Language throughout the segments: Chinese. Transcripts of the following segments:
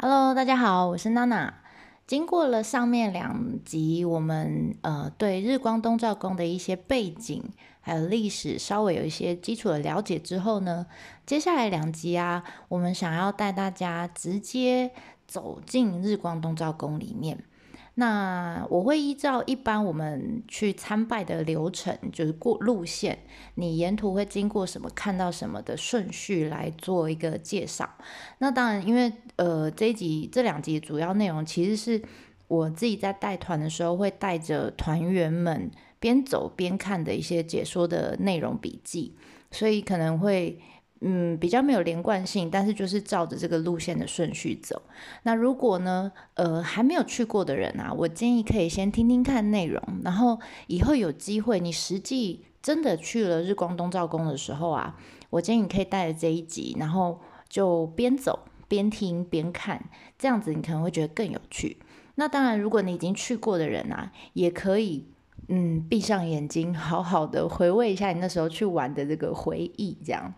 Hello，大家好，我是娜娜。经过了上面两集，我们呃对日光东照宫的一些背景还有历史稍微有一些基础的了解之后呢，接下来两集啊，我们想要带大家直接走进日光东照宫里面。那我会依照一般我们去参拜的流程，就是过路线，你沿途会经过什么，看到什么的顺序来做一个介绍。那当然，因为呃这一集这两集主要内容其实是我自己在带团的时候会带着团员们边走边看的一些解说的内容笔记，所以可能会。嗯，比较没有连贯性，但是就是照着这个路线的顺序走。那如果呢，呃，还没有去过的人啊，我建议可以先听听看内容，然后以后有机会你实际真的去了日光东照宫的时候啊，我建议你可以带着这一集，然后就边走边听边看，这样子你可能会觉得更有趣。那当然，如果你已经去过的人啊，也可以嗯闭上眼睛，好好的回味一下你那时候去玩的这个回忆，这样。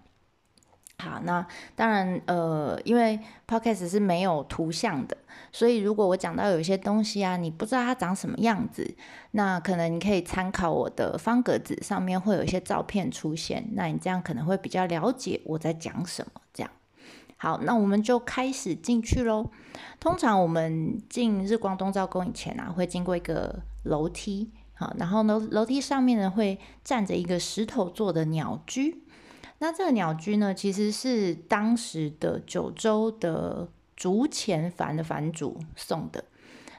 好，那当然，呃，因为 podcast 是没有图像的，所以如果我讲到有一些东西啊，你不知道它长什么样子，那可能你可以参考我的方格子上面会有一些照片出现，那你这样可能会比较了解我在讲什么。这样，好，那我们就开始进去喽。通常我们进日光东照宫以前啊，会经过一个楼梯，好，然后呢，楼梯上面呢会站着一个石头做的鸟居。那这个鸟居呢，其实是当时的九州的竹前藩的藩主送的。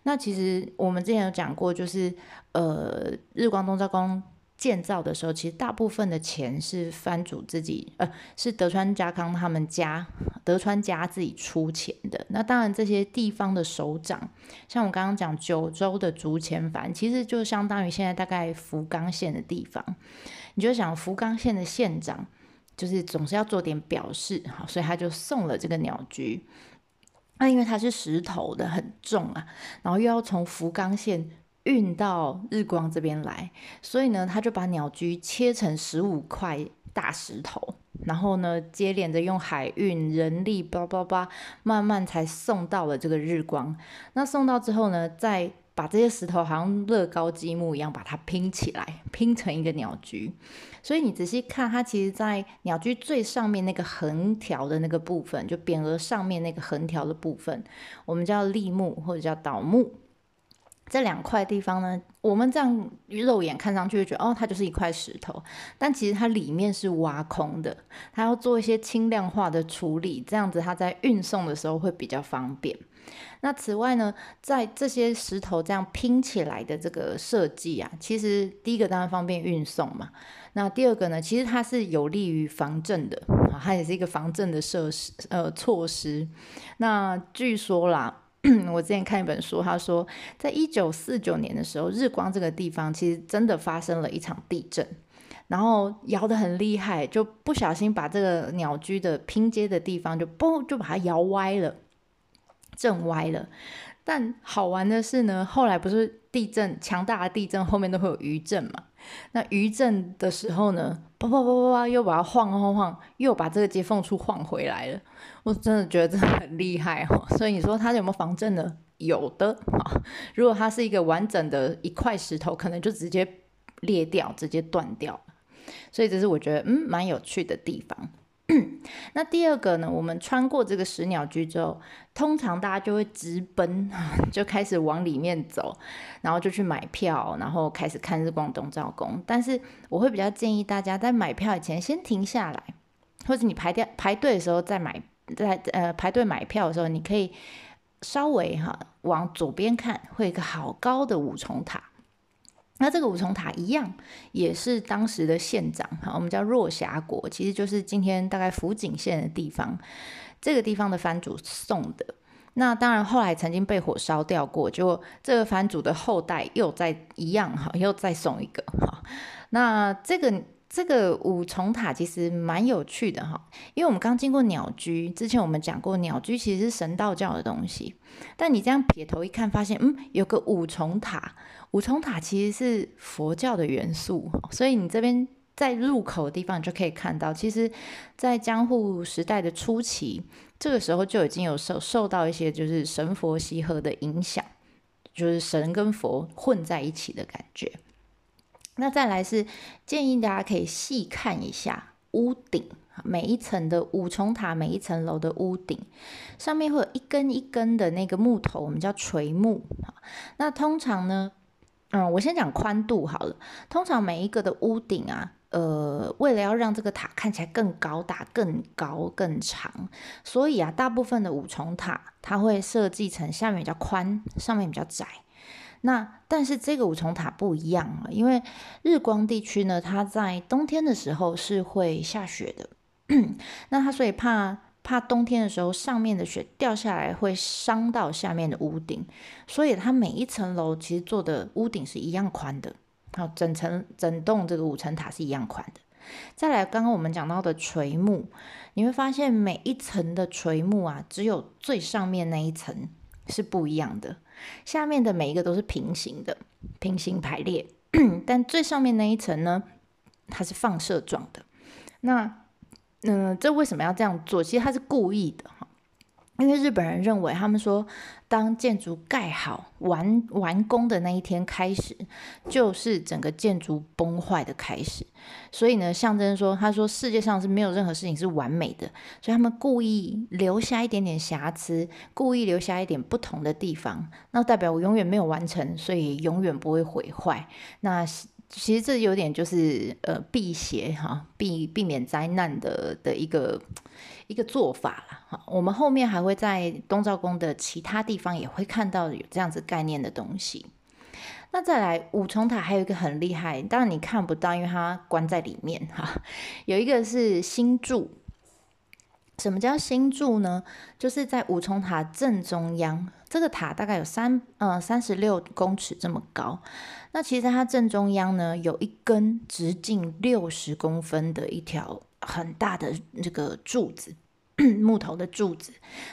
那其实我们之前有讲过，就是呃，日光东照宫建造的时候，其实大部分的钱是藩主自己，呃，是德川家康他们家德川家自己出钱的。那当然，这些地方的首长，像我刚刚讲九州的竹前藩，其实就相当于现在大概福冈县的地方。你就想福冈县的县长。就是总是要做点表示，好，所以他就送了这个鸟居。那因为它是石头的，很重啊，然后又要从福冈县运到日光这边来，所以呢，他就把鸟居切成十五块大石头，然后呢，接连着用海运、人力，叭叭叭，慢慢才送到了这个日光。那送到之后呢，再把这些石头好像乐高积木一样，把它拼起来，拼成一个鸟居。所以你仔细看，它其实，在鸟居最上面那个横条的那个部分，就匾额上面那个横条的部分，我们叫立木或者叫倒木。这两块地方呢，我们这样肉眼看上去就觉得，哦，它就是一块石头。但其实它里面是挖空的，它要做一些轻量化的处理，这样子它在运送的时候会比较方便。那此外呢，在这些石头这样拼起来的这个设计啊，其实第一个当然方便运送嘛。那第二个呢，其实它是有利于防震的啊，它也是一个防震的设施呃措施。那据说啦，我之前看一本书，他说，在一九四九年的时候，日光这个地方其实真的发生了一场地震，然后摇得很厉害，就不小心把这个鸟居的拼接的地方就嘣就把它摇歪了。震歪了，但好玩的是呢，后来不是地震强大的地震后面都会有余震嘛？那余震的时候呢，啪啪啪啪啪又把它晃晃晃，又把这个接缝处晃回来了。我真的觉得这很厉害哦。所以你说它有没有防震呢？有的啊。如果它是一个完整的一块石头，可能就直接裂掉，直接断掉所以这是我觉得嗯蛮有趣的地方。那第二个呢？我们穿过这个石鸟居之后，通常大家就会直奔，就开始往里面走，然后就去买票，然后开始看日光东照宫。但是我会比较建议大家在买票以前先停下来，或者你排掉排队的时候再买，在呃排队买票的时候，你可以稍微哈往左边看，会有一个好高的五重塔。那这个五重塔一样，也是当时的县长，哈，我们叫若峡国，其实就是今天大概福井县的地方，这个地方的藩主送的。那当然后来曾经被火烧掉过，就这个藩主的后代又再一样，哈，又再送一个，哈。那这个。这个五重塔其实蛮有趣的哈，因为我们刚经过鸟居，之前我们讲过鸟居其实是神道教的东西，但你这样撇头一看，发现嗯，有个五重塔，五重塔其实是佛教的元素，所以你这边在入口的地方，就可以看到，其实，在江户时代的初期，这个时候就已经有受受到一些就是神佛习合的影响，就是神跟佛混在一起的感觉。那再来是建议大家可以细看一下屋顶，每一层的五重塔，每一层楼的屋顶上面会有一根一根的那个木头，我们叫垂木。那通常呢，嗯，我先讲宽度好了。通常每一个的屋顶啊。呃，为了要让这个塔看起来更高大、更高、更长，所以啊，大部分的五重塔它会设计成下面比较宽，上面比较窄。那但是这个五重塔不一样啊，因为日光地区呢，它在冬天的时候是会下雪的，那它所以怕怕冬天的时候上面的雪掉下来会伤到下面的屋顶，所以它每一层楼其实做的屋顶是一样宽的。好，整层整栋这个五层塔是一样宽的。再来，刚刚我们讲到的垂木，你会发现每一层的垂木啊，只有最上面那一层是不一样的，下面的每一个都是平行的，平行排列。但最上面那一层呢，它是放射状的。那，嗯，这为什么要这样做？其实他是故意的哈。因为日本人认为，他们说，当建筑盖好完完工的那一天开始，就是整个建筑崩坏的开始。所以呢，象征说，他说世界上是没有任何事情是完美的，所以他们故意留下一点点瑕疵，故意留下一点不同的地方，那代表我永远没有完成，所以永远不会毁坏。那其实这有点就是呃避邪哈，避避免灾难的的一个。一个做法了哈，我们后面还会在东照宫的其他地方也会看到有这样子概念的东西。那再来五重塔还有一个很厉害，当然你看不到，因为它关在里面哈。有一个是新柱，什么叫新柱呢？就是在五重塔正中央，这个塔大概有三呃三十六公尺这么高。那其实它正中央呢，有一根直径六十公分的一条很大的这个柱子。木头的柱子，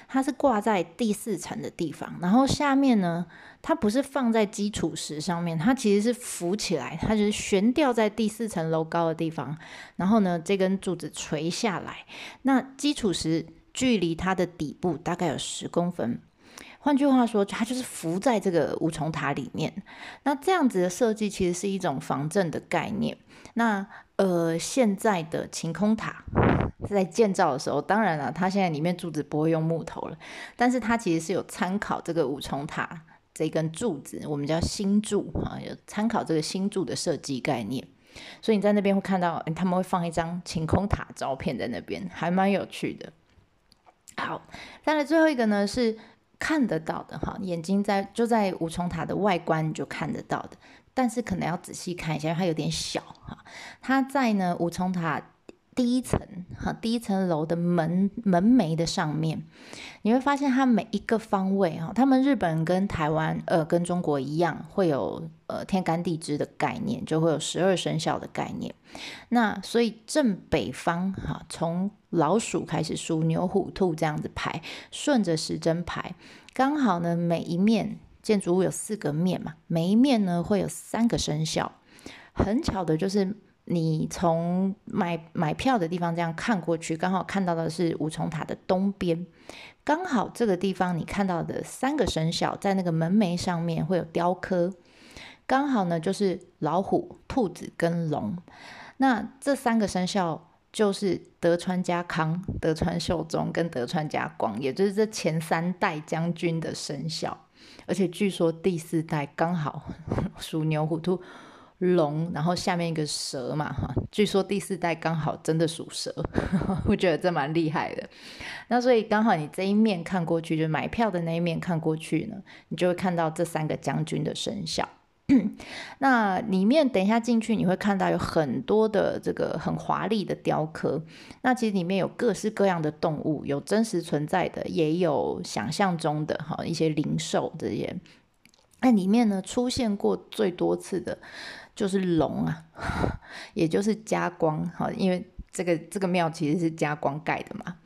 它是挂在第四层的地方，然后下面呢，它不是放在基础石上面，它其实是浮起来，它就是悬吊在第四层楼高的地方，然后呢，这根柱子垂下来，那基础石距离它的底部大概有十公分，换句话说，它就是浮在这个五重塔里面。那这样子的设计其实是一种防震的概念。那呃，现在的晴空塔。在建造的时候，当然了，它现在里面柱子不会用木头了，但是它其实是有参考这个五重塔这根柱子，我们叫新柱哈，有参考这个新柱的设计概念，所以你在那边会看到，他们会放一张晴空塔照片在那边，还蛮有趣的。好，再来最后一个呢是看得到的哈，眼睛在就在五重塔的外观就看得到的，但是可能要仔细看一下，因为它有点小哈，它在呢五重塔。第一层哈，第一层楼的门门楣的上面，你会发现它每一个方位哈，他们日本跟台湾呃跟中国一样，会有呃天干地支的概念，就会有十二生肖的概念。那所以正北方哈，从老鼠开始数，牛虎兔这样子排，顺着时针排，刚好呢每一面建筑物有四个面嘛，每一面呢会有三个生肖，很巧的就是。你从买买票的地方这样看过去，刚好看到的是五重塔的东边，刚好这个地方你看到的三个生肖在那个门楣上面会有雕刻，刚好呢就是老虎、兔子跟龙。那这三个生肖就是德川家康、德川秀忠跟德川家光，也就是这前三代将军的生肖。而且据说第四代刚好属牛、虎、兔。龙，然后下面一个蛇嘛，哈，据说第四代刚好真的属蛇，我觉得这蛮厉害的。那所以刚好你这一面看过去，就买票的那一面看过去呢，你就会看到这三个将军的生肖。那里面等一下进去，你会看到有很多的这个很华丽的雕刻。那其实里面有各式各样的动物，有真实存在的，也有想象中的哈一些灵兽这些。那里面呢出现过最多次的。就是龙啊，也就是加光哈，因为这个这个庙其实是加光盖的嘛，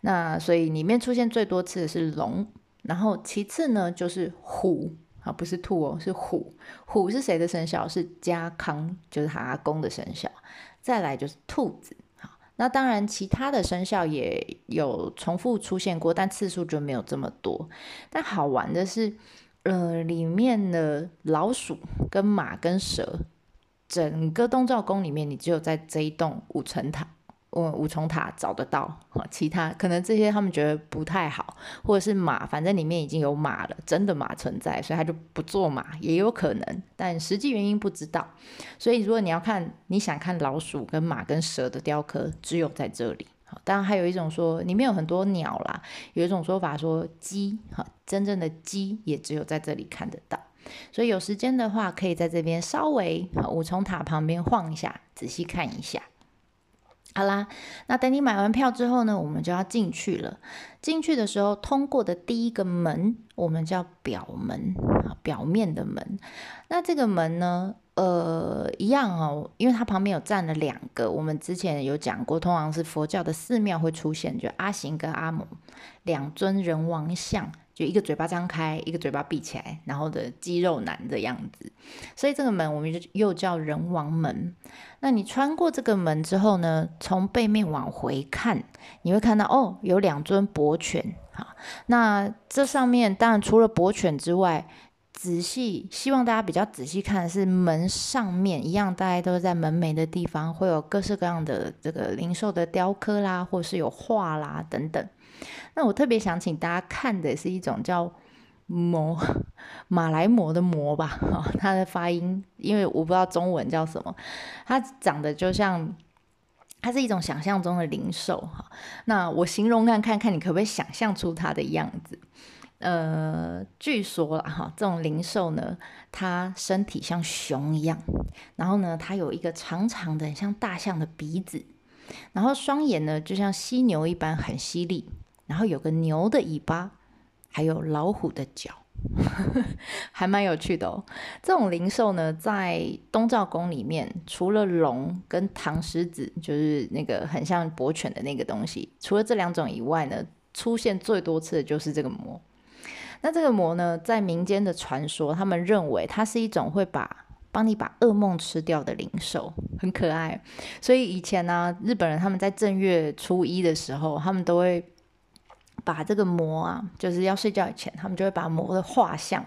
那所以里面出现最多次的是龙，然后其次呢就是虎啊，不是兔哦，是虎。虎是谁的生肖？是家康，就是他阿公的生肖。再来就是兔子。那当然其他的生肖也有重复出现过，但次数就没有这么多。但好玩的是，呃，里面的老鼠跟马跟蛇，整个东照宫里面，你只有在这一栋五层塔。五五重塔找得到，其他可能这些他们觉得不太好，或者是马，反正里面已经有马了，真的马存在，所以他就不做马，也有可能，但实际原因不知道。所以如果你要看，你想看老鼠跟马跟蛇的雕刻，只有在这里。当然还有一种说里面有很多鸟啦，有一种说法说鸡，哈，真正的鸡也只有在这里看得到。所以有时间的话，可以在这边稍微五重塔旁边晃一下，仔细看一下。好啦，那等你买完票之后呢，我们就要进去了。进去的时候，通过的第一个门，我们叫表门，表面的门。那这个门呢，呃，一样哦，因为它旁边有站了两个，我们之前有讲过，通常是佛教的寺庙会出现，就阿行跟阿母两尊人王像。就一个嘴巴张开，一个嘴巴闭起来，然后的肌肉男的样子，所以这个门我们就又叫人王门。那你穿过这个门之后呢，从背面往回看，你会看到哦，有两尊伯犬。好，那这上面当然除了伯犬之外，仔细希望大家比较仔细看是门上面一样，大家都是在门楣的地方会有各式各样的这个灵兽的雕刻啦，或是有画啦等等。那我特别想请大家看的是一种叫魔马来魔的魔吧，哈，它的发音，因为我不知道中文叫什么，它长得就像，它是一种想象中的灵兽，哈，那我形容看看看，你可不可以想象出它的样子？呃，据说啦，哈，这种灵兽呢，它身体像熊一样，然后呢，它有一个长长的像大象的鼻子，然后双眼呢就像犀牛一般很犀利。然后有个牛的尾巴，还有老虎的脚，还蛮有趣的哦。这种灵兽呢，在东照宫里面，除了龙跟唐狮子，就是那个很像博犬的那个东西，除了这两种以外呢，出现最多次的就是这个魔。那这个魔呢，在民间的传说，他们认为它是一种会把帮你把噩梦吃掉的灵兽，很可爱。所以以前呢，日本人他们在正月初一的时候，他们都会。把这个魔啊，就是要睡觉以前，他们就会把魔的画像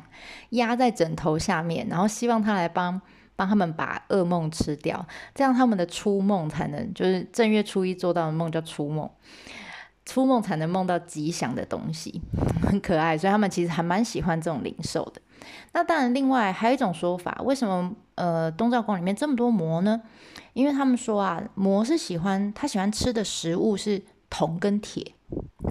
压在枕头下面，然后希望他来帮帮他们把噩梦吃掉，这样他们的初梦才能，就是正月初一做到的梦叫初梦，初梦才能梦到吉祥的东西，很可爱，所以他们其实还蛮喜欢这种灵兽的。那当然，另外还有一种说法，为什么呃东照宫里面这么多魔呢？因为他们说啊，魔是喜欢他喜欢吃的食物是铜跟铁。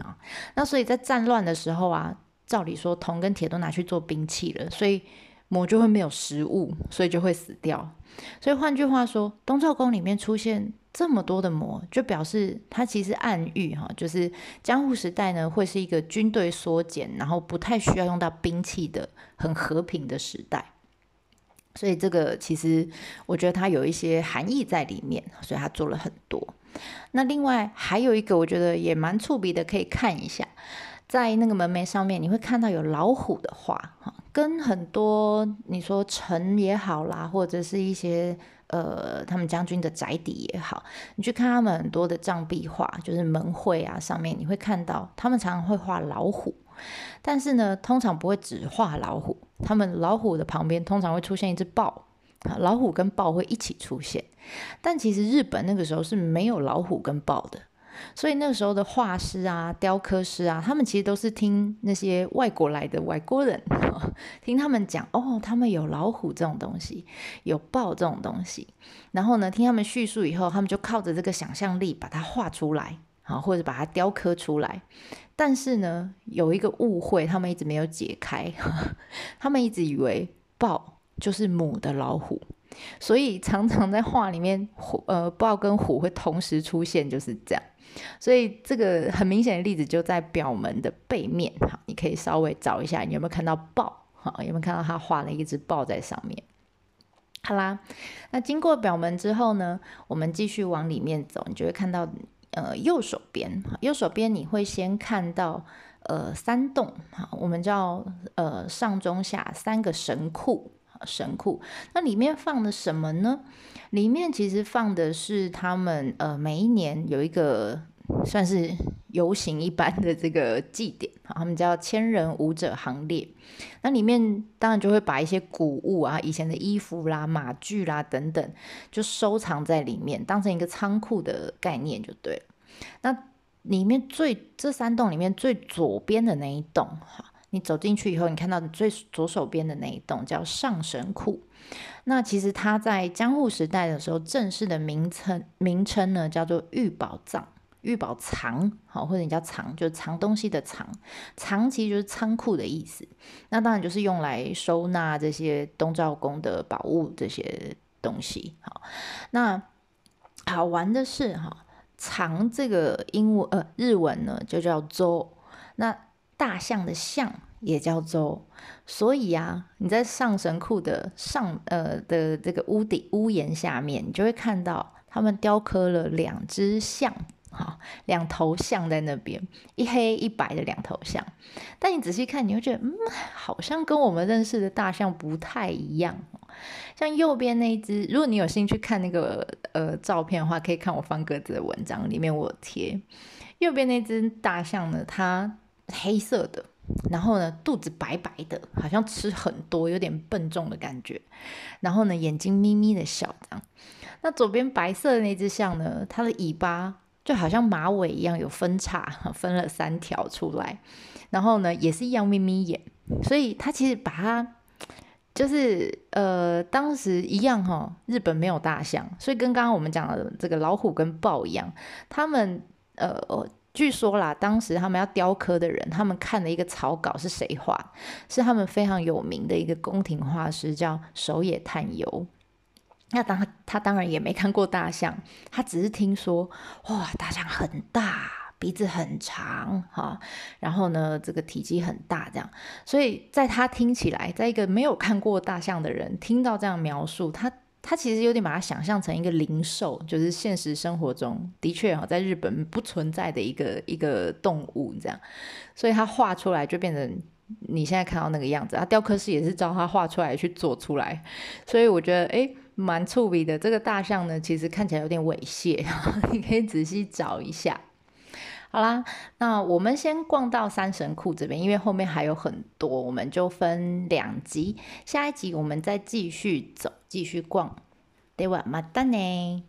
啊，那所以在战乱的时候啊，照理说铜跟铁都拿去做兵器了，所以魔就会没有食物，所以就会死掉。所以换句话说，东照宫里面出现这么多的魔，就表示它其实暗喻哈，就是江户时代呢会是一个军队缩减，然后不太需要用到兵器的很和平的时代。所以这个其实我觉得它有一些含义在里面，所以他做了很多。那另外还有一个，我觉得也蛮触鼻的，可以看一下，在那个门楣上面，你会看到有老虎的画，哈，跟很多你说城也好啦，或者是一些呃他们将军的宅邸也好，你去看他们很多的障壁画，就是门绘啊上面，你会看到他们常常会画老虎，但是呢，通常不会只画老虎，他们老虎的旁边通常会出现一只豹。老虎跟豹会一起出现，但其实日本那个时候是没有老虎跟豹的，所以那个时候的画师啊、雕刻师啊，他们其实都是听那些外国来的外国人，听他们讲哦，他们有老虎这种东西，有豹这种东西，然后呢，听他们叙述以后，他们就靠着这个想象力把它画出来，啊，或者把它雕刻出来。但是呢，有一个误会，他们一直没有解开，他们一直以为豹。就是母的老虎，所以常常在画里面，虎呃豹跟虎会同时出现，就是这样。所以这个很明显的例子就在表门的背面，哈，你可以稍微找一下，你有没有看到豹？哈，有没有看到他画了一只豹在上面？好啦，那经过表门之后呢，我们继续往里面走，你就会看到呃右手边，右手边你会先看到呃三栋，哈，我们叫呃上中下三个神库。神库。那里面放的什么呢？里面其实放的是他们呃每一年有一个算是游行一般的这个祭典，他们叫千人舞者行列。那里面当然就会把一些古物啊、以前的衣服啦、马具啦等等，就收藏在里面，当成一个仓库的概念就对了。那里面最这三栋里面最左边的那一栋，哈，你走进去以后，你看到最左手边的那一栋叫上神库。那其实它在江户时代的时候，正式的名称名称呢叫做玉宝藏、玉宝藏，好，或者你叫藏，就是藏东西的藏。藏其实就是仓库的意思。那当然就是用来收纳这些东照宫的宝物这些东西。好，那好玩的是哈。藏这个英文呃日文呢就叫周，那大象的象也叫周，所以啊你在上神库的上呃的这个屋顶屋檐下面，你就会看到他们雕刻了两只象，哈，两头象在那边，一黑一白的两头象，但你仔细看，你会觉得嗯，好像跟我们认识的大象不太一样。像右边那一只，如果你有兴趣看那个呃照片的话，可以看我方格子的文章，里面我贴。右边那只大象呢，它黑色的，然后呢肚子白白的，好像吃很多，有点笨重的感觉。然后呢眼睛眯眯的笑这样。那左边白色的那只象呢，它的尾巴就好像马尾一样有分叉，分了三条出来。然后呢也是一样眯眯眼，所以它其实把它。就是呃，当时一样哈，日本没有大象，所以跟刚刚我们讲的这个老虎跟豹一样，他们呃，据说啦，当时他们要雕刻的人，他们看的一个草稿是谁画？是他们非常有名的一个宫廷画师，叫守野探幽。那当他当然也没看过大象，他只是听说哇，大象很大。鼻子很长哈，然后呢，这个体积很大，这样，所以在他听起来，在一个没有看过大象的人听到这样描述，他他其实有点把它想象成一个灵兽，就是现实生活中的确哈，在日本不存在的一个一个动物这样，所以他画出来就变成你现在看到那个样子，他雕刻师也是照他画出来去做出来，所以我觉得诶蛮触笔的。这个大象呢，其实看起来有点猥亵，你可以仔细找一下。好啦，那我们先逛到三神库这边，因为后面还有很多，我们就分两集。下一集我们再继续走，继续逛。ではまたね。